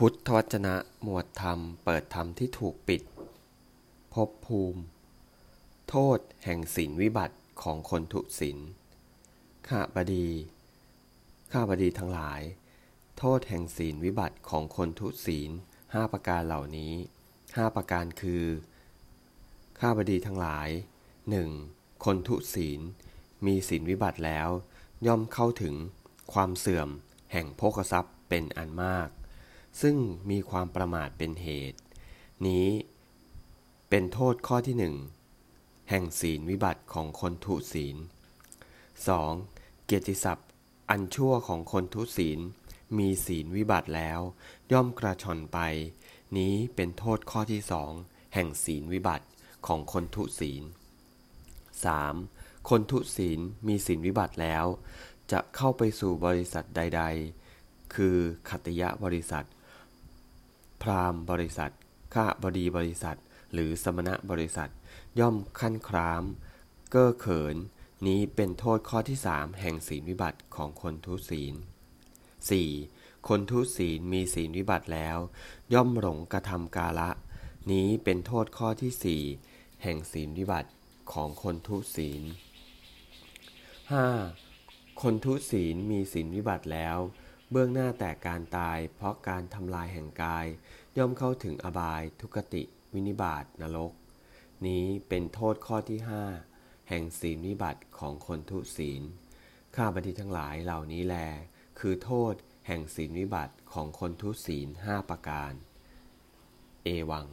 พุทธวจนะหมวดธรรมเปิดธรรมที่ถูกปิดภพภูมิ โทษแห่งศีลวิบัติของคนทุศีลข้าบดี ข้าบดีทั้งหลาย โทษแห่งศีลวิบัติของคนทุศีลห้าประการเหล่านี้ห้าประการคือ ข้าบดีทั้งหลายหนึ่งคนทุศีล มีศีลวิบัติแล้ว ย่อมเข้าถึงความเสื่อมแห่งโภคทรัพย์เป็นอันมาก ซึ่งมีความประมาทเป็นเหตุ นี้เป็นโทษข้อที่หนึ่งแห่งศีลวิบัติของคนทุศีล 2. เกียรติศัพท์อันชั่วของคนทุศีล มีศีลวิบัติแล้ว ย่อมกระชอนไป นี้เป็นโทษข้อที่สองแห่งศีลวิบัติของคนทุศีล 3. คนทุศีลมีศีลวิบัติแล้ว จะเข้าไปสู่บริษัทใด ๆ คือขัตยะบริษัท พราหมณ์บริษัท ข้าบดีบริษัท หรือสมณะบริษัท ย่อมขั้นคราม เก้อเขิน นี้เป็นโทษข้อที่สามแห่งศีลวิบัติของคนทุศีล 4. คนทุศีลมีศีลวิบัติแล้ว ย่อมหลงกระทำกาละ นี้เป็นโทษข้อที่สี่แห่งศีลวิบัติของคนทุศีล 5. คนทุศีลมีศีลวิบัติแล้ว เบื้องหน้าแต่การตาย เพราะการทำลายแห่งกาย ย่อมเข้าถึงอบาย ทุกติ วินิบาตนรก นี้เป็นโทษข้อที่ห้าแห่งศีลวิบัติของคนทุศีล ข้าบัณฑิตทั้งหลายเหล่านี้แล คือโทษแห่งศีลวิบัติของคนทุศีลห้าประการ เอวัง